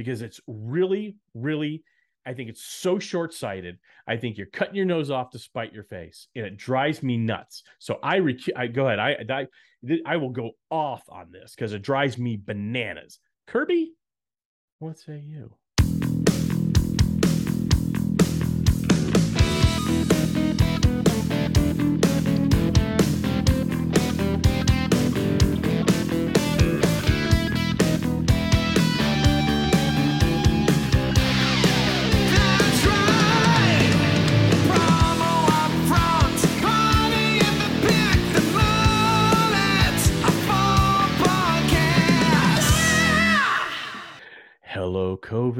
because it's really, really, I think it's so short sighted. I think you're cutting your nose off to spite your face, and it drives me nuts. So I, rec- I go ahead. I, I, I will go off on this because it drives me bananas. Kirby, what say you?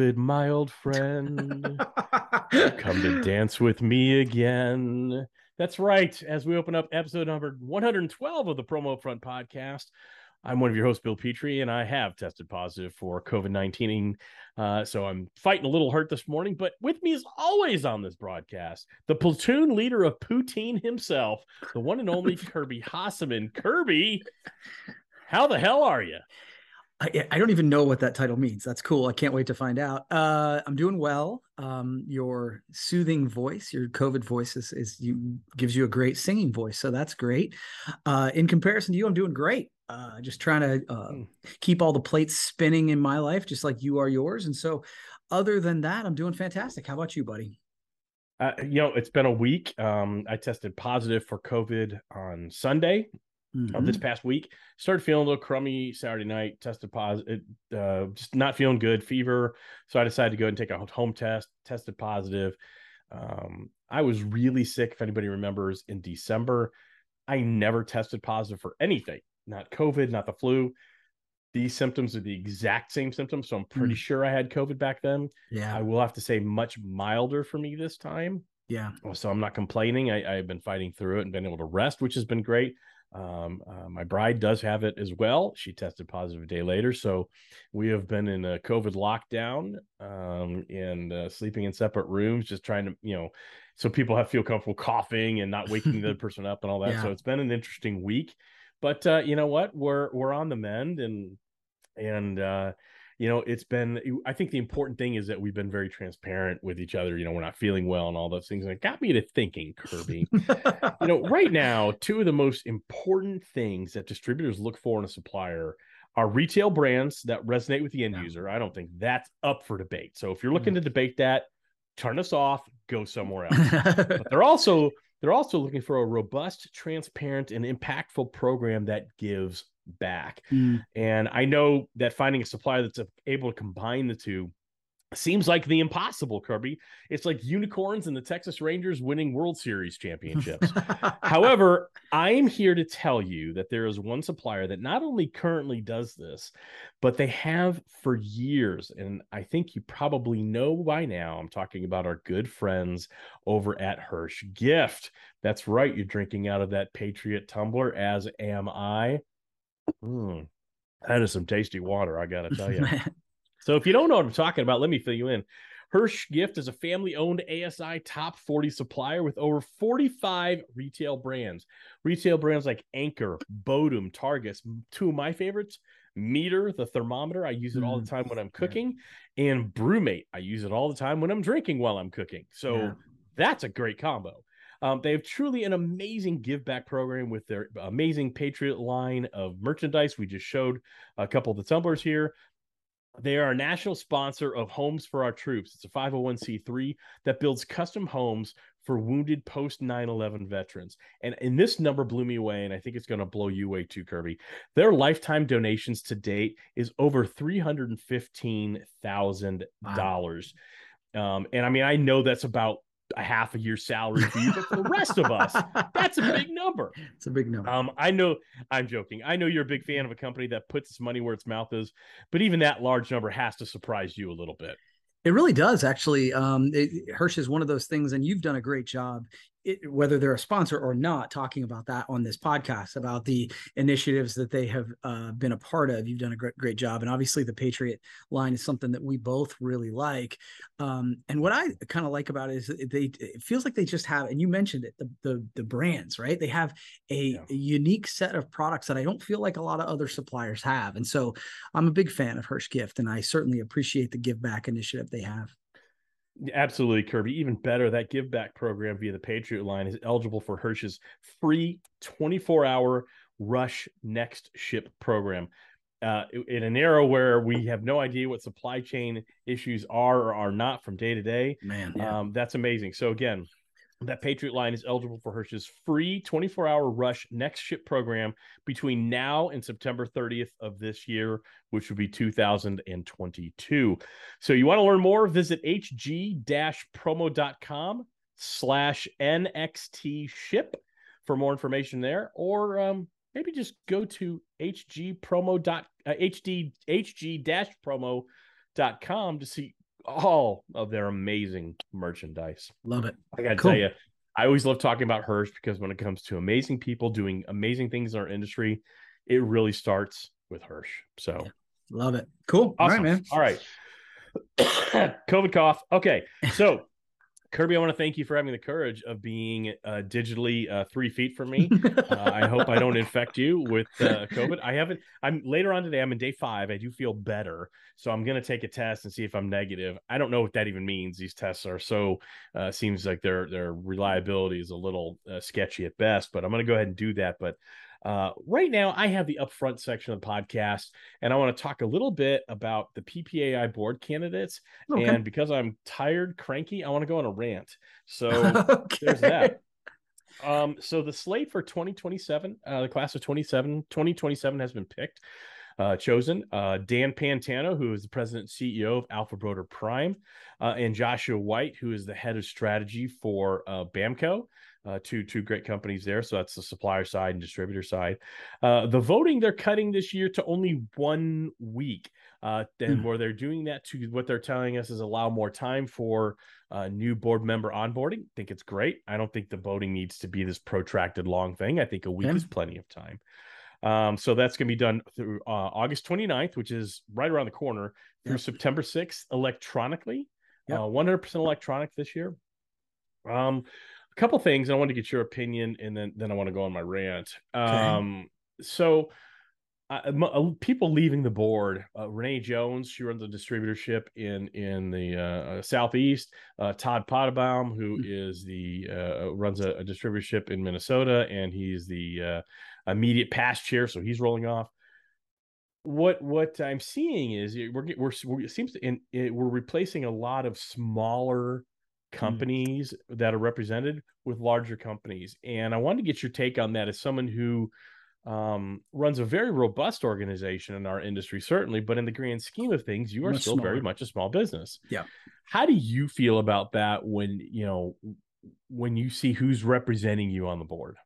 Hello, my old friend. Come to dance with me again. That's right. As we open up episode number 112 of the Promo Front podcast, I'm one of your hosts, Bill Petrie, and I have tested positive for COVID 19. Uh, so I'm fighting a little hurt this morning, but with me as always on this broadcast, the platoon leader of Poutine himself, the one and only Kirby Hasseman. Kirby, how the hell are you? I, I don't even know what that title means. That's cool. I can't wait to find out. Uh, I'm doing well. Um, your soothing voice, your COVID voice is, is you gives you a great singing voice, so that's great. Uh, in comparison to you, I'm doing great. Uh, just trying to uh, Mm. keep all the plates spinning in my life, just like you are yours. And so, other than that, I'm doing fantastic. How about you, buddy? Uh, you know, it's been a week. Um, I tested positive for COVID on Sunday of this Mhm. past week. Started feeling a little crummy Saturday night. Tested positive, uh, just not feeling good, fever. So I decided to go and take a home test. Tested positive. Um, I was really sick. If anybody remembers, in December, I never tested positive for anything. Not COVID, not the flu. These symptoms are the exact same symptoms. So I'm pretty Mm. sure I had COVID back then. Yeah, I will have to say, much milder for me this time. yeah. So I'm not complaining. I, I've been fighting through it and been able to rest, which has been great. Um, uh, my bride does have it as well. She tested positive a day later. So we have been in a COVID lockdown um, and uh, sleeping in separate rooms, just trying to, you know, so people have feel comfortable coughing and not waking the other person up and all that. So it's been an interesting week. But uh, you know what? We're we're on the mend and and uh you know it's been eh, i think the important thing is that we've been very transparent with each other you know we're not feeling well and all those things and it got me to thinking kirby. You know right now two of the most important things that distributors look for in a supplier are retail brands that resonate with the end Yeah. user. I don't think that's up for debate. So if you're looking mm. to debate that turn us off go somewhere else. But they're also they're also looking for a robust transparent and impactful program that gives back Mm, and I know that finding a supplier that's able to combine the two seems like the impossible, Kirby. It's like unicorns and the Texas Rangers winning World Series championships. However, I'm here to tell you that there is one supplier that not only currently does this, but they have for years. And I think you probably know by now. I'm talking about our good friends over at Hirsch Gift. That's right. You're drinking out of that Patriot tumbler, as am I. Mm, that is some tasty water, I got to tell you. So if you don't know what I'm talking about, let me fill you in. Hirsch Gift is a family owned ASI top 40 supplier with over 45 retail brands. Retail brands like Anchor, Bodum, Targus, two of my favorites, Meater, the thermometer. I use it all the Mm, time when I'm yeah. cooking, and BruMate. I use it all the time when I'm drinking while I'm cooking. So Yeah. that's a great combo. Um, they have truly an amazing give back program with their amazing Patriot line of merchandise. We just showed a couple of the tumblers here. They are a national sponsor of Homes for Our Troops. It's a 501c3 that builds custom homes for wounded post 9 11 veterans. And, and this number blew me away, and I think it's going to blow you away too, Kirby. Their lifetime donations to date is over $315,000. Um, and I mean, I know that's about a half a year's salary for you, but for the rest of us, that's a big number. It's a big number. Um, I know I'm joking. I know you're a big fan of a company that puts its money where its mouth is, but even that large number has to surprise you a little bit. It really does, actually. Um, it, Hirsch is one of those things, and you've done a great job it, whether they're a sponsor or not, talking about that on this podcast about the initiatives that they have uh, been a part of. You've done a great, great job, and obviously the Patriot line is something that we both really like. Um, and what I kind of like about it is they it feels like they just have, and you mentioned it, the the, the brands, right? They have a, Yeah. a unique set of products that I don't feel like a lot of other suppliers have, and so I'm a big fan of Hirsch Gift, and I certainly appreciate the give back initiative they have. Absolutely, Kirby. Even better, that give back program via the Patriot line is eligible for Hirsch's free 24 hour rush next ship program. Uh, in an era where we have no idea what supply chain issues are or are not from day to day, Man, um, that's amazing. So again, that Patriot line is eligible for Hirsch's free 24-hour rush next ship program between now and September 30th of this year, which would be 2022. So you want to learn more, visit hg-promo.com slash NXT ship for more information there, or um, maybe just go to hgpromo dot uh, hd hg-promo.com to see all of their amazing merchandise. love it. I gotta Cool. tell you, I always love talking about Hirsch because when it comes to amazing people doing amazing things in our industry, it really starts with Hirsch. So Love it. Cool. All right, awesome. man. All right. COVID cough. Okay. So Kirby, I want to thank you for having the courage of being uh, digitally uh, three feet from me. Uh, I hope I don't infect you with uh, COVID. I haven't. I'm later on today. I'm in day five. I do feel better, so I'm gonna take a test and see if I'm negative. I don't know what that even means. These tests are so uh, seems like their their reliability is a little uh, sketchy at best. But I'm gonna go ahead and do that. But uh, right now, I have the upfront section of the podcast, and I want to talk a little bit about the PPAI board candidates. Okay. And because I'm tired, cranky, I want to go on a rant. So okay. there's that. Um, so the slate for 2027, uh, the class of 27, 2027 has been picked, uh, chosen. Uh, Dan Pantano, who is the president and CEO of alphabroder Prime, uh, and Joshua White, who is the head of strategy for uh, BAMKO. Uh, two two great companies there. So that's the supplier side and distributor side. Uh, the voting they're cutting this year to only one week. Uh, then Hmm. where they're doing that to what they're telling us is allow more time for uh, new board member onboarding. I think it's great. I don't think the voting needs to be this protracted long thing. I think a week Okay. is plenty of time. Um, so that's going to be done through uh, August 29th, which is right around the corner, through Yep. September 6th electronically. Yep. Uh, 100% electronic this year. Um, couple things. and I want to get your opinion, and then then I want to go on my rant. Um, so uh, people leaving the board. Uh, Renee Jones, she runs a distributorship in in the uh, uh, southeast. Uh, Todd Pottebaum, who Hmm. the uh, runs a, a distributorship in Minnesota, and he's the uh, immediate past chair, so he's rolling off. What what I'm seeing is we're we're, we're it seems to, in, it, we're replacing a lot of smaller companies that are represented with larger companies, and I wanted to get your take on that as someone who um, runs a very robust organization in our industry, certainly, but in the grand scheme of things, you are Much still very much a small business. Yeah. How do you feel about that when you know when you see who's representing you on the board?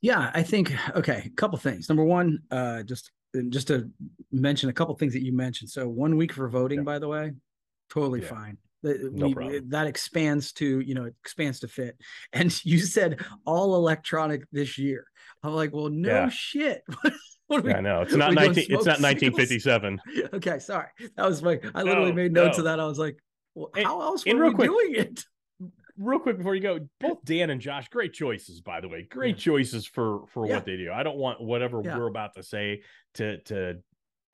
Yeah, I think okay, a couple things. Number one, uh just just to mention a couple things that you mentioned. So one week for voting, Yeah. by the way, totally Yeah. fine. That- No we- that expands to you know it expands to fit and you said all electronic this year i'm like well no Yeah. shit What we- Yeah, I know it's not we nineteen. It's not smoke nineteen signals? fifty seven. okay sorry that was my i literally No, made notes no. of that i was like well, And- how else were we quick, doing it Real quick before you go, both Dan and Josh, great choices, by the way. Great choices for for Yeah. what they do. I don't want whatever Yeah. we're about to say to to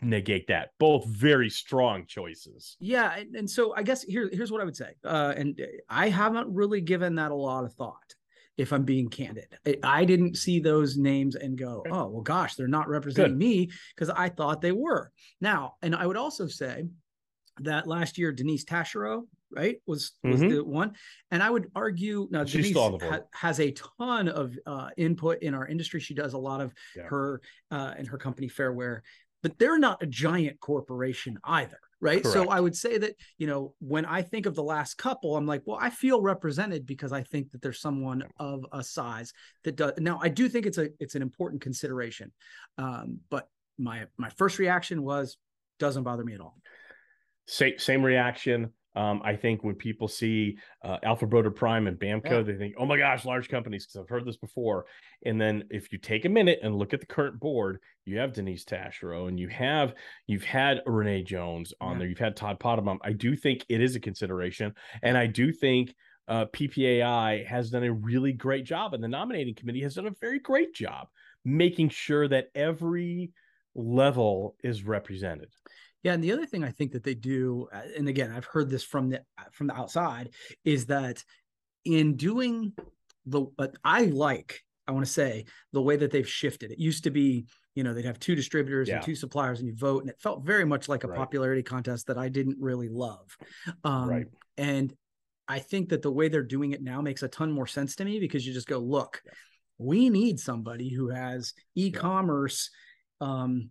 negate that. Both very strong choices. Yeah, and, and so I guess here here's what I would say. Uh, and I haven't really given that a lot of thought. If I'm being candid, I, I didn't see those names and go, "Oh, well, gosh, they're not representing Good. me," because I thought they were. Now, and I would also say that last year Denise Taschereau, right, was was Mhm. the one, and I would argue now She's Denise ha- has a ton of uh, input in our industry. She does a lot of Yeah. her uh, and her company Fairware, but they're not a giant corporation either, right? So I would say that you know when I think of the last couple, I'm like, well, I feel represented because I think that there's someone of a size that does. Now I do think it's a it's an important consideration, um, but my my first reaction was doesn't bother me at all. Same same reaction. Um, I think when people see uh, alphabroder Prime and BAMKO, Yeah. they think, "Oh my gosh, large companies!" Because I've heard this before. And then if you take a minute and look at the current board, you have Denise Taschereau, and you have you've had Renee Jones on Yeah. there. You've had Todd Pottebaum. I do think it is a consideration, and I do think uh, PPAI has done a really great job, and the nominating committee has done a very great job making sure that every level is represented. Yeah, and the other thing I think that they do, uh, and again, I've heard this from the uh, from the outside, is that in doing the, but I like, I want to say the way that they've shifted. It used to be, you know, they'd have two distributors Yeah. and two suppliers, and you vote, and it felt very much like a Right. popularity contest that I didn't really love. Um, Right. And I think that the way they're doing it now makes a ton more sense to me because you just go, look, we need somebody who has e-commerce um,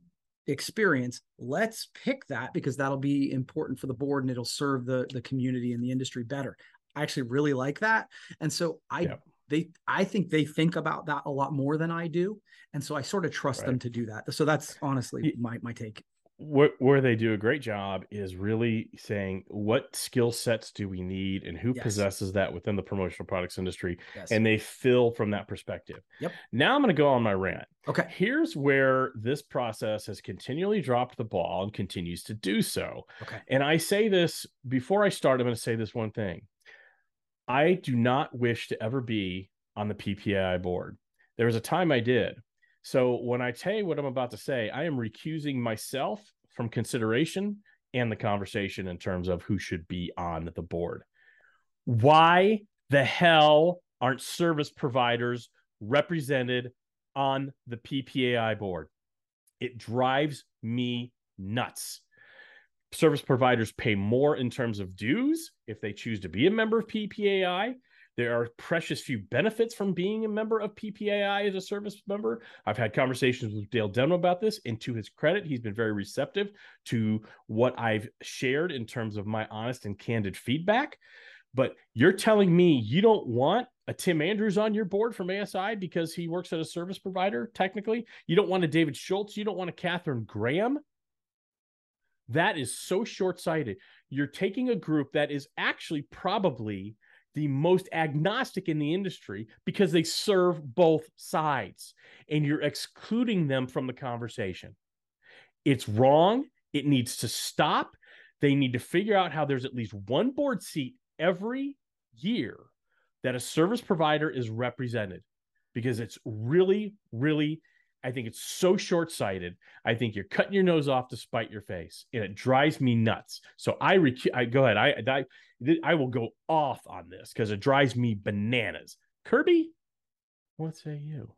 experience. Let's pick that because that'll be important for the board and it'll serve the the community and the industry better. I actually really like that, and so I they I think they think about that a lot more than I do, and so I sort of trust them to do that. So that's honestly my my take. Where, where they do a great job is really saying what skill sets do we need and who Yes. possesses that within the promotional products industry Yes. and they fill from that perspective Yep. now i'm going to go on my rant okay. here's where this process has continually dropped the ball and continues to do so Okay. and i say this before i start i'm going to say this one thing i do not wish to ever be on the ppai board there was a time i did so when I tell you what I'm about to say, I am recusing myself from consideration and the conversation in terms of who should be on the board. Why the hell aren't service providers represented on the PPAI board? It drives me nuts. Service providers pay more in terms of dues if they choose to be a member of PPAI. There are precious few benefits from being a member of PPAI as a service member. I've had conversations with Dale Denham about this, and to his credit, he's been very receptive to what I've shared in terms of my honest and candid feedback. But you're telling me you don't want a Tim Andrews on your board from ASI because he works at a service provider, technically? You don't want a David Schultz? You don't want a Catherine Graham? That is so short sighted. You're taking a group that is actually probably the most agnostic in the industry because they serve both sides and you're excluding them from the conversation. It's wrong. It needs to stop. They need to figure out how there's at least one board seat every year that a service provider is represented because it's really, really, I think it's so short sighted. I think you're cutting your nose off to spite your face and it drives me nuts. So I, I go ahead. I, I, I will go off on this because it drives me bananas. Kirby, what say you?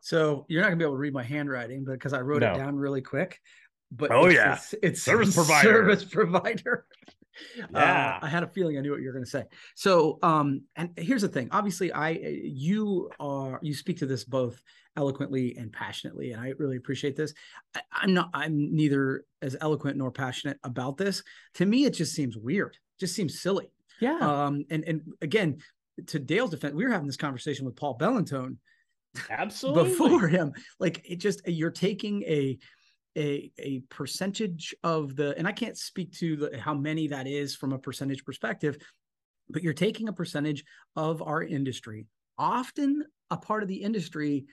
So you're not gonna be able to read my handwriting but because I wrote it down really quick. But Oh, it's, yeah. it's, it's Service provider. Service provider. Uh, Yeah. I had a feeling I knew what you were going to say. So, um, and here's the thing. Obviously, I you are you speak to this both eloquently and passionately, and I really appreciate this. I, I'm not. I'm neither as eloquent nor passionate about this. To me, it just seems weird. Just seems silly. Yeah. Um, and and again, to Dale's defense, we were having this conversation with Paul Bellantone Absolutely. before him. Like it just you're taking a a a percentage of the and I can't speak to the, how many that is from a percentage perspective, but you're taking a percentage of our industry, often a part of the industry,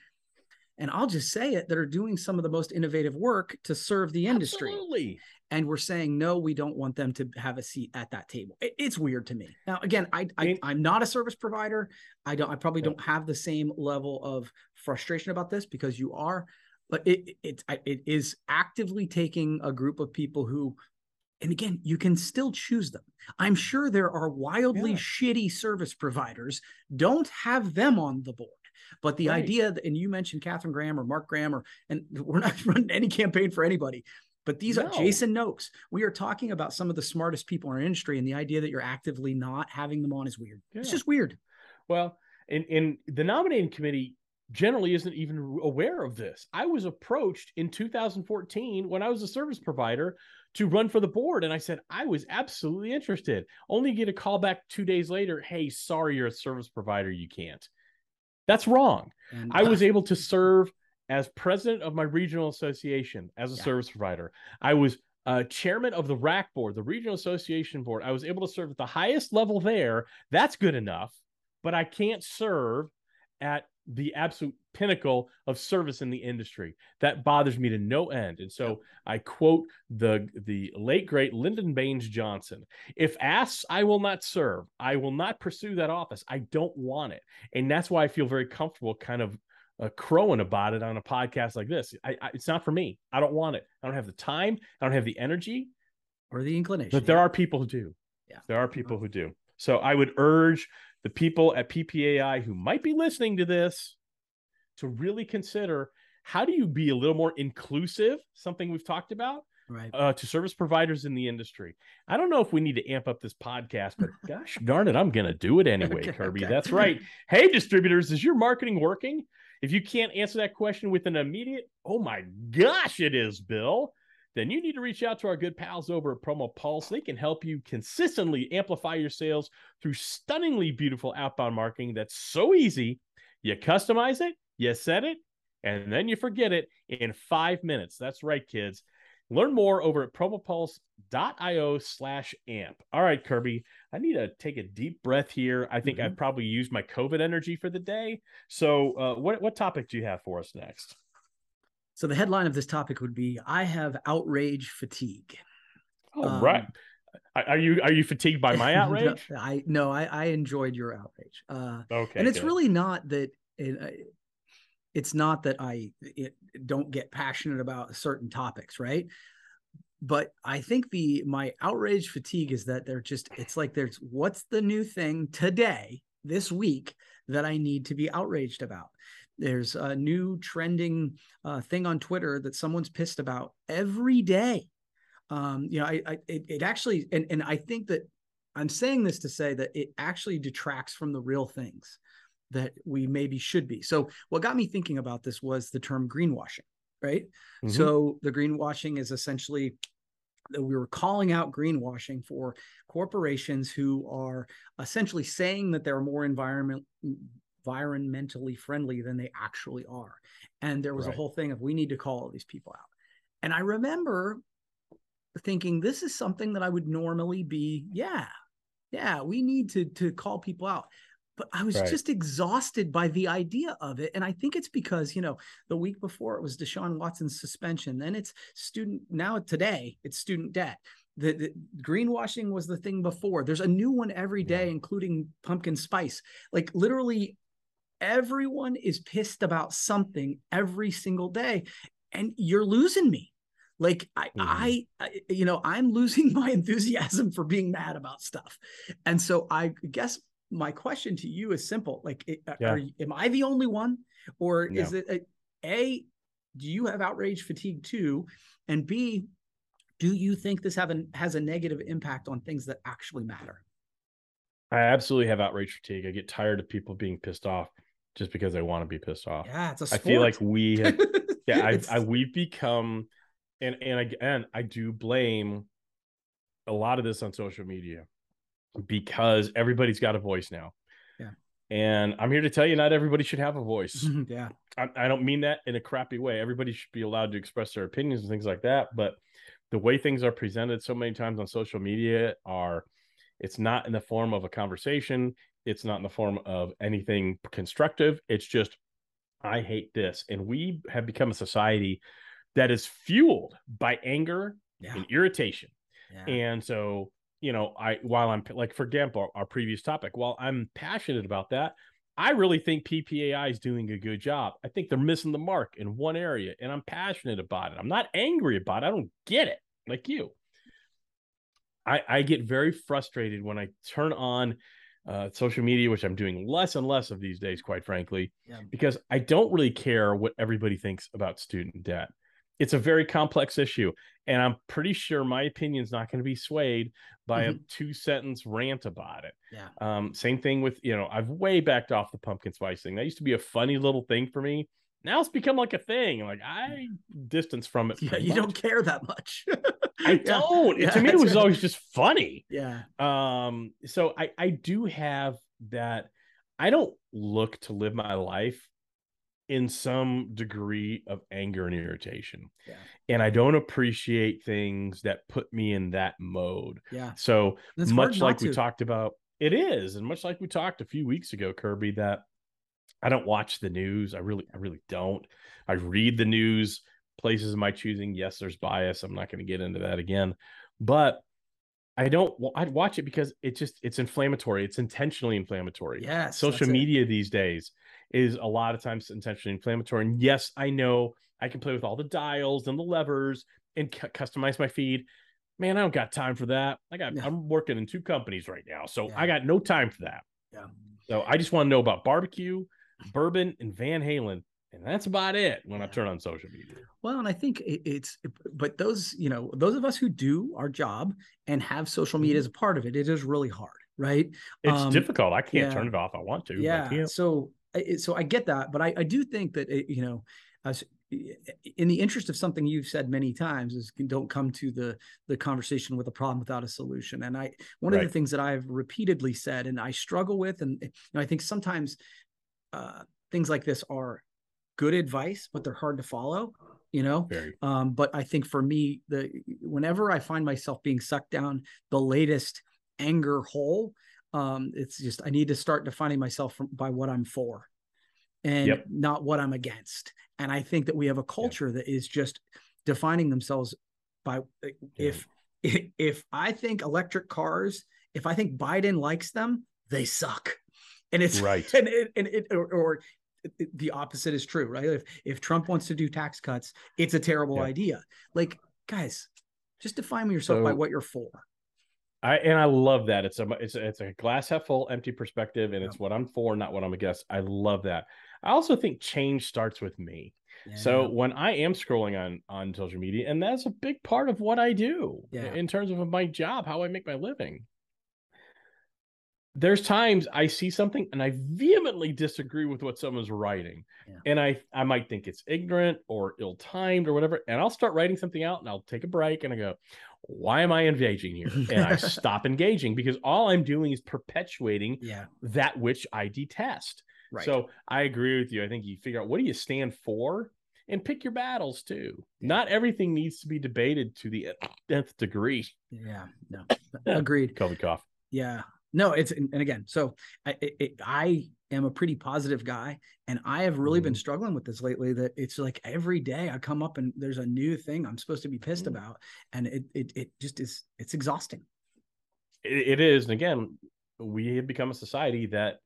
and I'll just say it that are doing some of the most innovative work to serve the industry. Absolutely. And we're saying no, we don't want them to have a seat at that table. It- it's weird to me. Now, again, I, I I'm not a service provider. I don't. I probably don't have the same level of frustration about this because you are. But it it it, it is actively taking a group of people who, and again, you can still choose them. I'm sure there are wildly Yeah. shitty service providers. Don't have them on the board. But the Right. idea, that, and you mentioned Catherine Graham or Mark Graham, or and we're not running any campaign for anybody. But these are Jason Noakes. We are talking about some of the smartest people in our industry, and the idea that you're actively not having them on is weird. It's just weird. Well, and, and the nominating committee generally isn't even aware of this. I was approached in 2014 when I was a service provider to run for the board. And I said, I was absolutely interested. Only get a call back two days later. Hey, sorry, you're a service provider. You can't. That's wrong. And I was able to serve as president of my regional association as a Yeah. service provider. I was uh, chairman of the RAC board, the Regional Association board. I was able to serve at the highest level there. That's good enough, but I can't serve at the absolute pinnacle of service in the industry. That bothers me to no end. And so I quote the the late great Lyndon Baines Johnson. If asked, I will not serve. I will not pursue that office. I don't want it. And that's why I feel very comfortable kind of uh, crowing about it on a podcast like this. I, I, it's not for me. I don't want it. I don't have the time. I don't have the energy. or the inclination. But there yeah. are people who do. Yeah. There are people who do. So I would urge the people at PPAI who might be listening to this to really consider how do you be a little more inclusive, something we've talked about, right. uh, to service providers in the industry. I don't know if we need to amp up this podcast, but gosh darn it, I'm going to do it anyway, Okay, Kirby. okay. That's right. Hey, distributors, is your marketing working? If you can't answer that question with an immediate, oh my gosh, it is, Bill, then you need to reach out to our good pals over at Promo Pulse. They can help you consistently amplify your sales through stunningly beautiful outbound marketing that's so easy. You customize it, you set it, and then you forget it in five minutes. That's right, kids. Learn more over at promopulse.io slash amp. All right, Kirby, I need to take a deep breath here. I think I've probably used my COVID energy for the day. So, uh, what, what topic do you have for us next? So the headline of this topic would be I have outrage fatigue. All Um, right. Are- Are you are you fatigued by my outrage? no, I no, I, I enjoyed your outrage. Uh Okay. and it's good. really not that it, uh, it's not that I it, don't get passionate about certain topics, right? But I think the my outrage fatigue is that they're just it's like there's what's the new thing today this week that I need to be outraged about. There's a new trending uh, thing on Twitter that someone's pissed about every day. Um, you know, I, I it, it actually and and I think that I'm saying this to say that it actually detracts from the real things that we maybe should be. So what got me thinking about this was the term greenwashing, right? Mhm. So the greenwashing is essentially that we were calling out greenwashing for corporations who are essentially saying that they're more environment environmentally friendly than they actually are. And there was a whole thing of we need to call all these people out. And I remember thinking this is something that I would normally be, yeah, yeah, we need to to call people out. But I was Right. just exhausted by the idea of it. And I think it's because, you know, the week before it was Deshaun Watson's suspension. Then it's student now today, it's student debt. The, the greenwashing was the thing before. There's a new one every day, Yeah. including pumpkin spice. Like literally everyone is pissed about something every single day. And you're losing me. Like I, Mhm. I, I, you know, I'm losing my enthusiasm for being mad about stuff. And so I guess my question to you is simple: like, it- Yeah. are, you- am I the only one, or is it a, a? Do you have outrage fatigue too? And B, do you think this have a, has a negative impact on things that actually matter? I absolutely have outrage fatigue. I get tired of people being pissed off just because they want to be pissed off. Yeah, it's a I sport. I feel like we have yeah I, I we've become and and again i do blame a lot of this on social media because everybody's got a voice now Yeah. and i'm here to tell you not everybody should have a voice yeah, I, I don't mean that in a crappy way everybody should be allowed to express their opinions and things like that but the way things are presented so many times on social media are it's not in the form of a conversation. It's not in the form of anything constructive. It's just i hate this. And we have become a society that is fueled by anger yeah, and irritation. Yeah. and so you know i while i'm like for example our previous topic while i'm passionate about that i really think ppai is doing a good job. I think they're missing the mark in one area and i'm passionate about it. I'm not angry about it. I don't get it like you i i get very frustrated when i turn on uh, social media which i'm doing less and less of these days quite frankly Yeah. because i don't really care what everybody thinks about student debt it's a very complex issue and i'm pretty sure my opinion's not going to be swayed by a two sentence rant about it Yeah. um same thing with you know i've way backed off the pumpkin spice thing that used to be a funny little thing for me now it's become like a thing like i distance from it Yeah, you don't care that much. i don't Yeah, to me it was right. always just funny Yeah, um so i i do have that i don't look to live my life in some degree of anger and irritation. Yeah. And I don't appreciate things that put me in that mode. Yeah. So much like we talked about, it is, and much like we talked a few weeks ago, Kirby, that I don't watch the news. I really, I really don't. I read the news, places of my choosing. Yes, there's bias. I'm not going to get into that again, but I don't. I'd watch it because it just it's inflammatory. It's intentionally inflammatory. Yes. Social that's it. media these days is a lot of times intentionally inflammatory. And yes, I know I can play with all the dials and the levers and cu- customize my feed. Man, I don't got time for that. I got Yeah. I'm working in two companies right now, so Yeah. I got no time for that. Yeah. So I just want to know about barbecue, bourbon, and Van Halen, and that's about it when I turn on social media. Well, and I think it, it's, but those, you know, those of us who do our job and have social media Mhm. as a part of it, it is really hard, right? It's Um, difficult. I can't yeah. turn it off. I want to. yeah so so i get that but i, I do think that it, you know as in the interest of something you've said many times is don't come to the the conversation with a problem without a solution and i one of the things that i've repeatedly said and i struggle with and you know i think sometimes uh things like this are good advice but they're hard to follow you know? Um, but I think for me, the whenever I find myself being sucked down the latest anger hole, um, it's just I need to start defining myself from, by what I'm for, and Yep. not what I'm against. And I think that we have a culture that is just defining themselves by if if I think electric cars, if I think Biden likes them, they suck, and it's Right. and it, and it or, or the opposite is true, right? If if Trump wants to do tax cuts, it's a terrible Yeah. idea. Like, guys, just define yourself by what you're for. I and I love that. It's a it's a, it's a glass half full, empty perspective, and Yeah. it's what I'm for, not what I'm against. I love that. I also think change starts with me. So when I am scrolling on on social media, and that's a big part of what I do Yeah. in terms of my job, how I make my living. There's times I see something and I vehemently disagree with what someone's writing. Yeah. And I I might think it's ignorant or ill-timed or whatever. And I'll start writing something out and I'll take a break and I go, why am I engaging here? And I stop engaging because all I'm doing is perpetuating yeah, that which I detest. right. So I agree with you. I think you figure out what do you stand for and pick your battles too. Yeah. Not everything needs to be debated to the nth degree. yeah, no, agreed. COVID cough. Yeah, no, it's and again, so I it, I am a pretty positive guy, and I have really been Mhm. struggling with this lately. That it's like every day I come up and there's a new thing I'm supposed to be pissed Mhm. about, and it it it just is it's exhausting. It, it is. And again, we have become a society that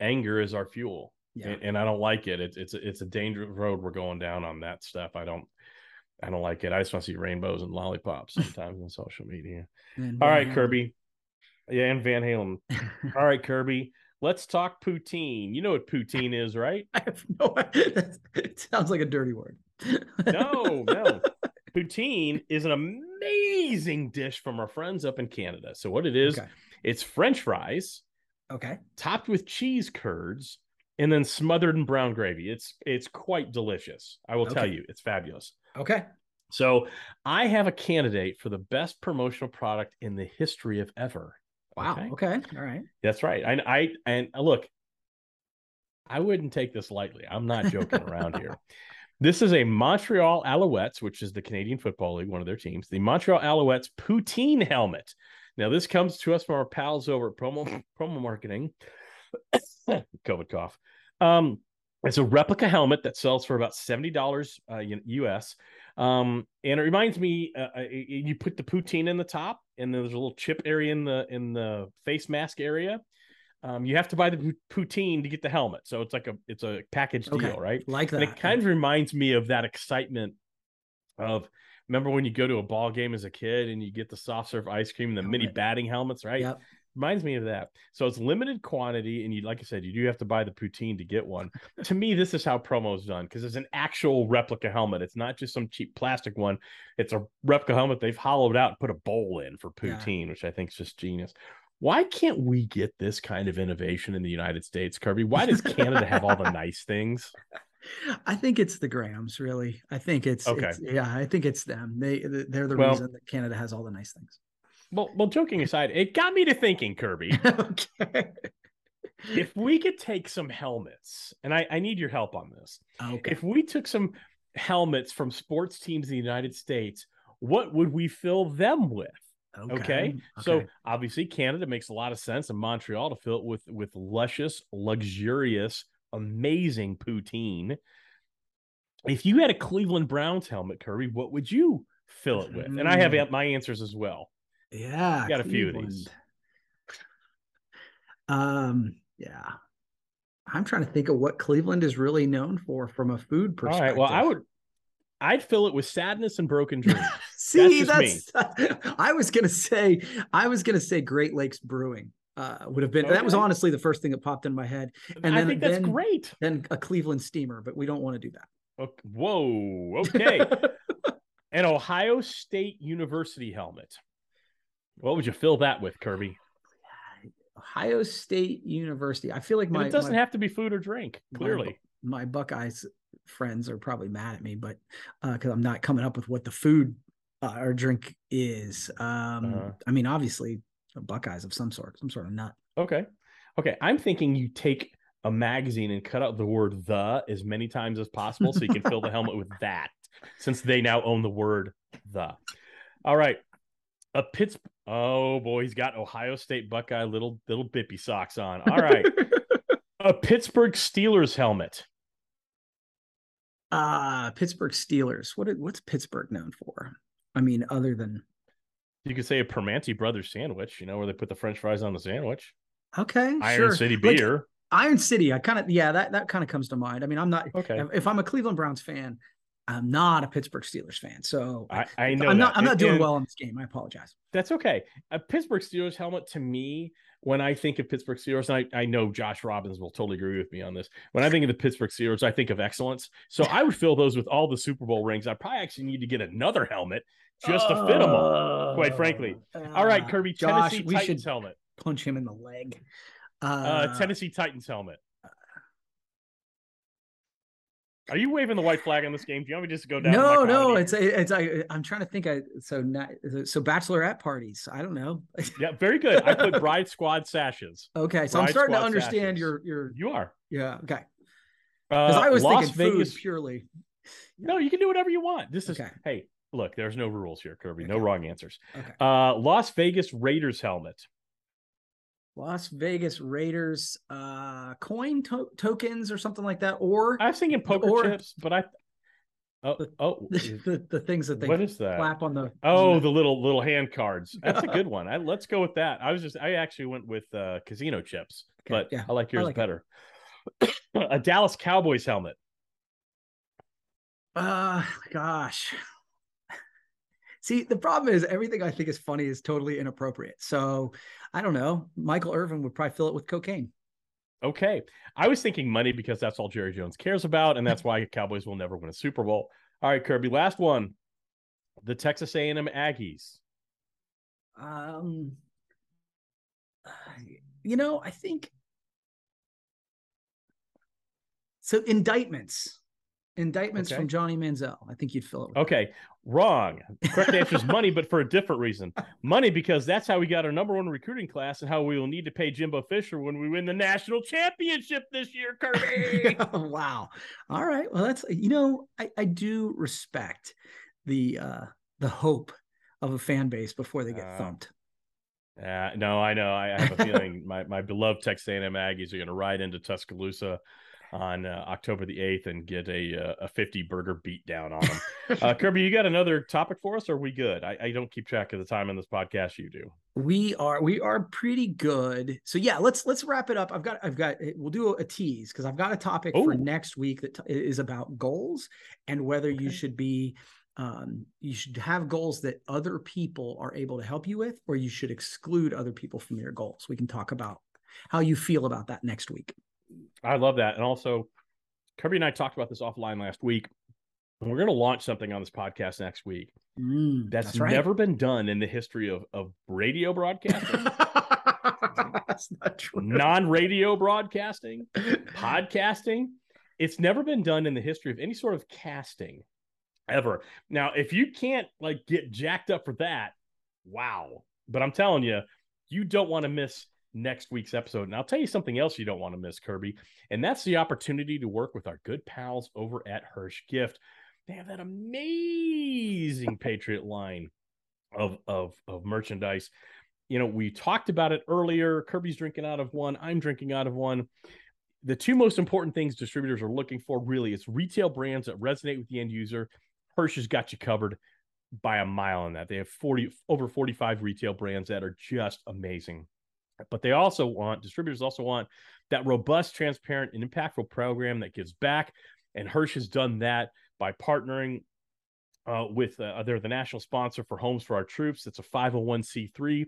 anger is our fuel. Yeah, And, and I don't like it. It's it's a, it's a dangerous road we're going down on that stuff. I don't I don't like it. I just want to see rainbows and lollipops sometimes on social media. All Van. Kirby. Yeah, and Van Halen. All right, Kirby. Let's talk poutine. You know what poutine is, right? I have no. Idea. It sounds like a dirty word. No, no. Poutine is an amazing dish from our friends up in Canada. So what it is, Okay. it's French fries Okay. topped with cheese curds and then smothered in brown gravy. It's it's quite delicious. I will tell you, it's fabulous. Okay. So I have a candidate for the best promotional product in the history of ever. Wow. Okay. Okay. All right. That's right. And I and uh, look, I wouldn't take this lightly. I'm not joking around here. This is a Montreal Alouettes, which is the Canadian Football League, one of their teams. The Montreal Alouettes poutine helmet. Now, this comes to us from our pals over at Promo Promo Marketing. COVID cough. Um, it's a replica helmet that sells for about seventy dollars uh, US. Um, and it reminds me, uh, uh, you put the poutine in the top, and there's a little chip area in the in the face mask area. Um, you have to buy the poutine to get the helmet, so it's like a it's a package Okay. deal, right? Like that. And it kind of reminds me of that excitement of remember when you go to a ball game as a kid and you get the soft serve ice cream and the mini batting helmets, right? Yep. Reminds me of that. So it's limited quantity, and you like I said, you do have to buy the poutine to get one. to me, this is how promo is done because it's an actual replica helmet. It's not just some cheap plastic one. It's a replica helmet they've hollowed out and put a bowl in for Yeah. poutine, which I think is just genius. Why can't we get this kind of innovation in the United States, Kirby? Why does Canada have all the nice things? I think it's the Grahams, really. I think it's, Okay. it's- yeah, I think it's them. They they're the Well- reason that Canada has all the nice things. Well, well, joking aside, it got me to thinking, Kirby. okay. if we could take some helmets, and I, I need your help on this. Okay. If we took some helmets from sports teams in the United States, what would we fill them with? Okay. So okay. obviously Canada makes a lot of sense and Montreal to fill it with with luscious, luxurious, amazing poutine. If you had a Cleveland Browns helmet, Kirby, what would you fill it with? And I have Mm. my answers as well. Yeah, got a few of these. Um, yeah. I'm trying to think of what Cleveland is really known for from a food perspective. right. Well, I would I'd fill it with sadness and broken dreams. See, just that's, I was gonna say, I was gonna say Great Lakes Brewing uh, would have been. That was honestly the first thing that popped in my head. And I then- think that's then- great. Then a Cleveland Steamer, but we don't want to do that. Okay. Whoa. Okay. An Ohio State University helmet. What would you fill that with, Kirby? Ohio State University. I feel like And my it doesn't my, have to be food or drink, clearly. Bu- my Buckeyes friends are probably mad at me, but because I'm not coming up with what the food uh, or drink is. Um, Uh-huh. I mean, obviously, Buckeyes of some sort, some sort of nut. Okay. Okay. I'm thinking you take a magazine and cut out the word the as many times as possible so you can fill the helmet with that since they now own the word the. All right. A Pitts. Oh boy, he's got Ohio State Buckeye little little bippy socks on. All right. a Pittsburgh Steelers helmet. Uh Pittsburgh Steelers. What what's Pittsburgh known for? I mean, other than You could say a Primanti Brothers sandwich, you know, where they put the French fries on the sandwich. okay, Iron sure. City Like, beer. Iron City. I kind of yeah, that that kind of comes to mind. I mean, I'm not okay. if, if I'm a Cleveland Browns fan, I'm not a Pittsburgh Steelers fan. So I, I know I'm not that. I'm not doing and- well in this game. I apologize. That's okay. A Pittsburgh Steelers helmet to me, when I think of Pittsburgh Steelers, and I, I know Josh Robbins will totally agree with me on this. When I think of the Pittsburgh Steelers, I think of excellence. So I would fill those with all the Super Bowl rings. I probably actually need to get another helmet just to fit them all. quite frankly. All right, Uh, Kirby, Josh, Tennessee we Titans should helmet. punch him in the leg. Uh, Uh, Tennessee Titans helmet. Are you waving the white flag on this game? Do you want me just to go down? no, no, it's it's I, I'm trying to think. I so not so bachelorette parties. I don't know. yeah, very good. I put bride squad sashes. okay, so I'm starting to understand sashes. your your You are. yeah. Okay, because Uh, I was Las thinking Vegas. food purely. No, you can do whatever you want. This is Okay. hey, look, there's no rules here, Kirby. No wrong answers. Okay. Uh Las Vegas Raiders helmet. Las Vegas Raiders uh coin to- tokens or something like that, or I was thinking poker Or- chips, but I oh The- oh the, the, the things that they what is that? slap on the Oh, on the little little hand cards. That's a good one. I, let's go with that. I was just I actually went with uh casino chips, Okay, but yeah, I like yours like better. a Dallas Cowboys helmet. Uh gosh. See, the problem is everything I think is funny is totally inappropriate. So I don't know. Michael Irvin would probably fill it with cocaine. Okay. I was thinking money because that's all Jerry Jones cares about, and that's why Cowboys will never win a Super Bowl. All right, Kirby, last one. The Texas A&M Aggies. Um you know, I think so indictments. Indictments Okay. from Johnny Manziel. I think you'd fill it with Okay, wrong. Correct answer is money, but for a different reason. Money because that's how we got our number one recruiting class, and how we will need to pay Jimbo Fisher when we win the national championship this year, Kirby. wow. All right. Well, that's you know, I, I do respect the uh the hope of a fan base before they get Uh, thumped. Uh, no, I know. I, I have a feeling my, my beloved Texas A&M Aggies are going to ride into Tuscaloosa on uh, October the 8th and get a uh, a 50 burger beat down on them. Uh, Kirby, you got another topic for us? Or are we good? I, I don't keep track of the time in this podcast. You do. we are we are pretty good. So yeah, let's let's wrap it up. I've got I've got we'll do a tease because I've got a topic for next week that t- is about goals and whether you should be um you should have goals that other people are able to help you with or you should exclude other people from your goals. We can talk about how you feel about that next week. I love that. And also, Kirby and I talked about this offline last week. And we're going to launch something on this podcast next week Mm, that's, right. never been done in the history of, of radio broadcasting, That's not true. non radio broadcasting, podcasting. It's never been done in the history of any sort of casting ever. Now, if you can't like get jacked up for that, wow. But I'm telling you, you don't want to miss next week's episode. And I'll tell you something else you don't want to miss, Kirby, and that's the opportunity to work with our good pals over at Hirsch Gift. They have that amazing Patriot line of of of merchandise. You know, we talked about it earlier. Kirby's drinking out of one. I'm drinking out of one. The two most important things distributors are looking for really is retail brands that resonate with the end user. Hirsch has got you covered by a mile on that. They have 40 over 45 retail brands that are just amazing. But they also want distributors also want that robust, transparent, and impactful program that gives back. And Hirsch has done that by partnering uh, with uh, they're the national sponsor for Homes for Our Troops. It's a 501c3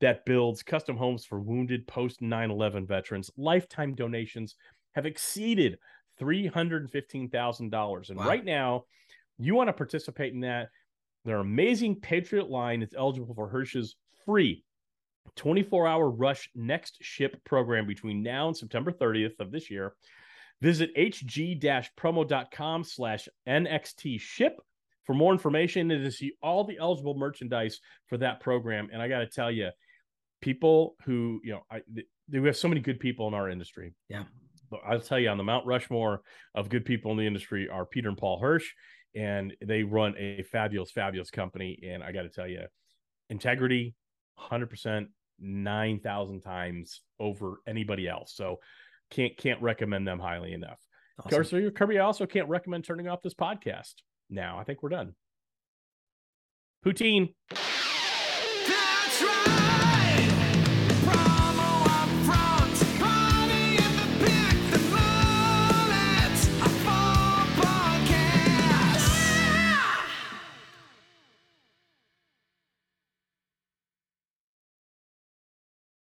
that builds custom homes for wounded post 9 11 veterans. Lifetime donations have exceeded $315,000. And Wow. right now, you want to participate in that. Their amazing Patriot line is eligible for Hirsch's free 24 hour rush next ship program between now and September 30th of this year. Visit hg-promo.com slash nxt ship for more information and to see all the eligible merchandise for that program. And I got to tell you, people who, you know, I, th- we have so many good people in our industry. Yeah. But I'll tell you on the Mount Rushmore of good people in the industry are Peter and Paul Hirsch, and they run a fabulous, fabulous company. And I got to tell you, integrity, 100%, 9,000 times over anybody else. So can't, can't recommend them highly enough. Awesome. Course, Kirby, I also can't recommend turning off this podcast now. I think we're done. Poutine.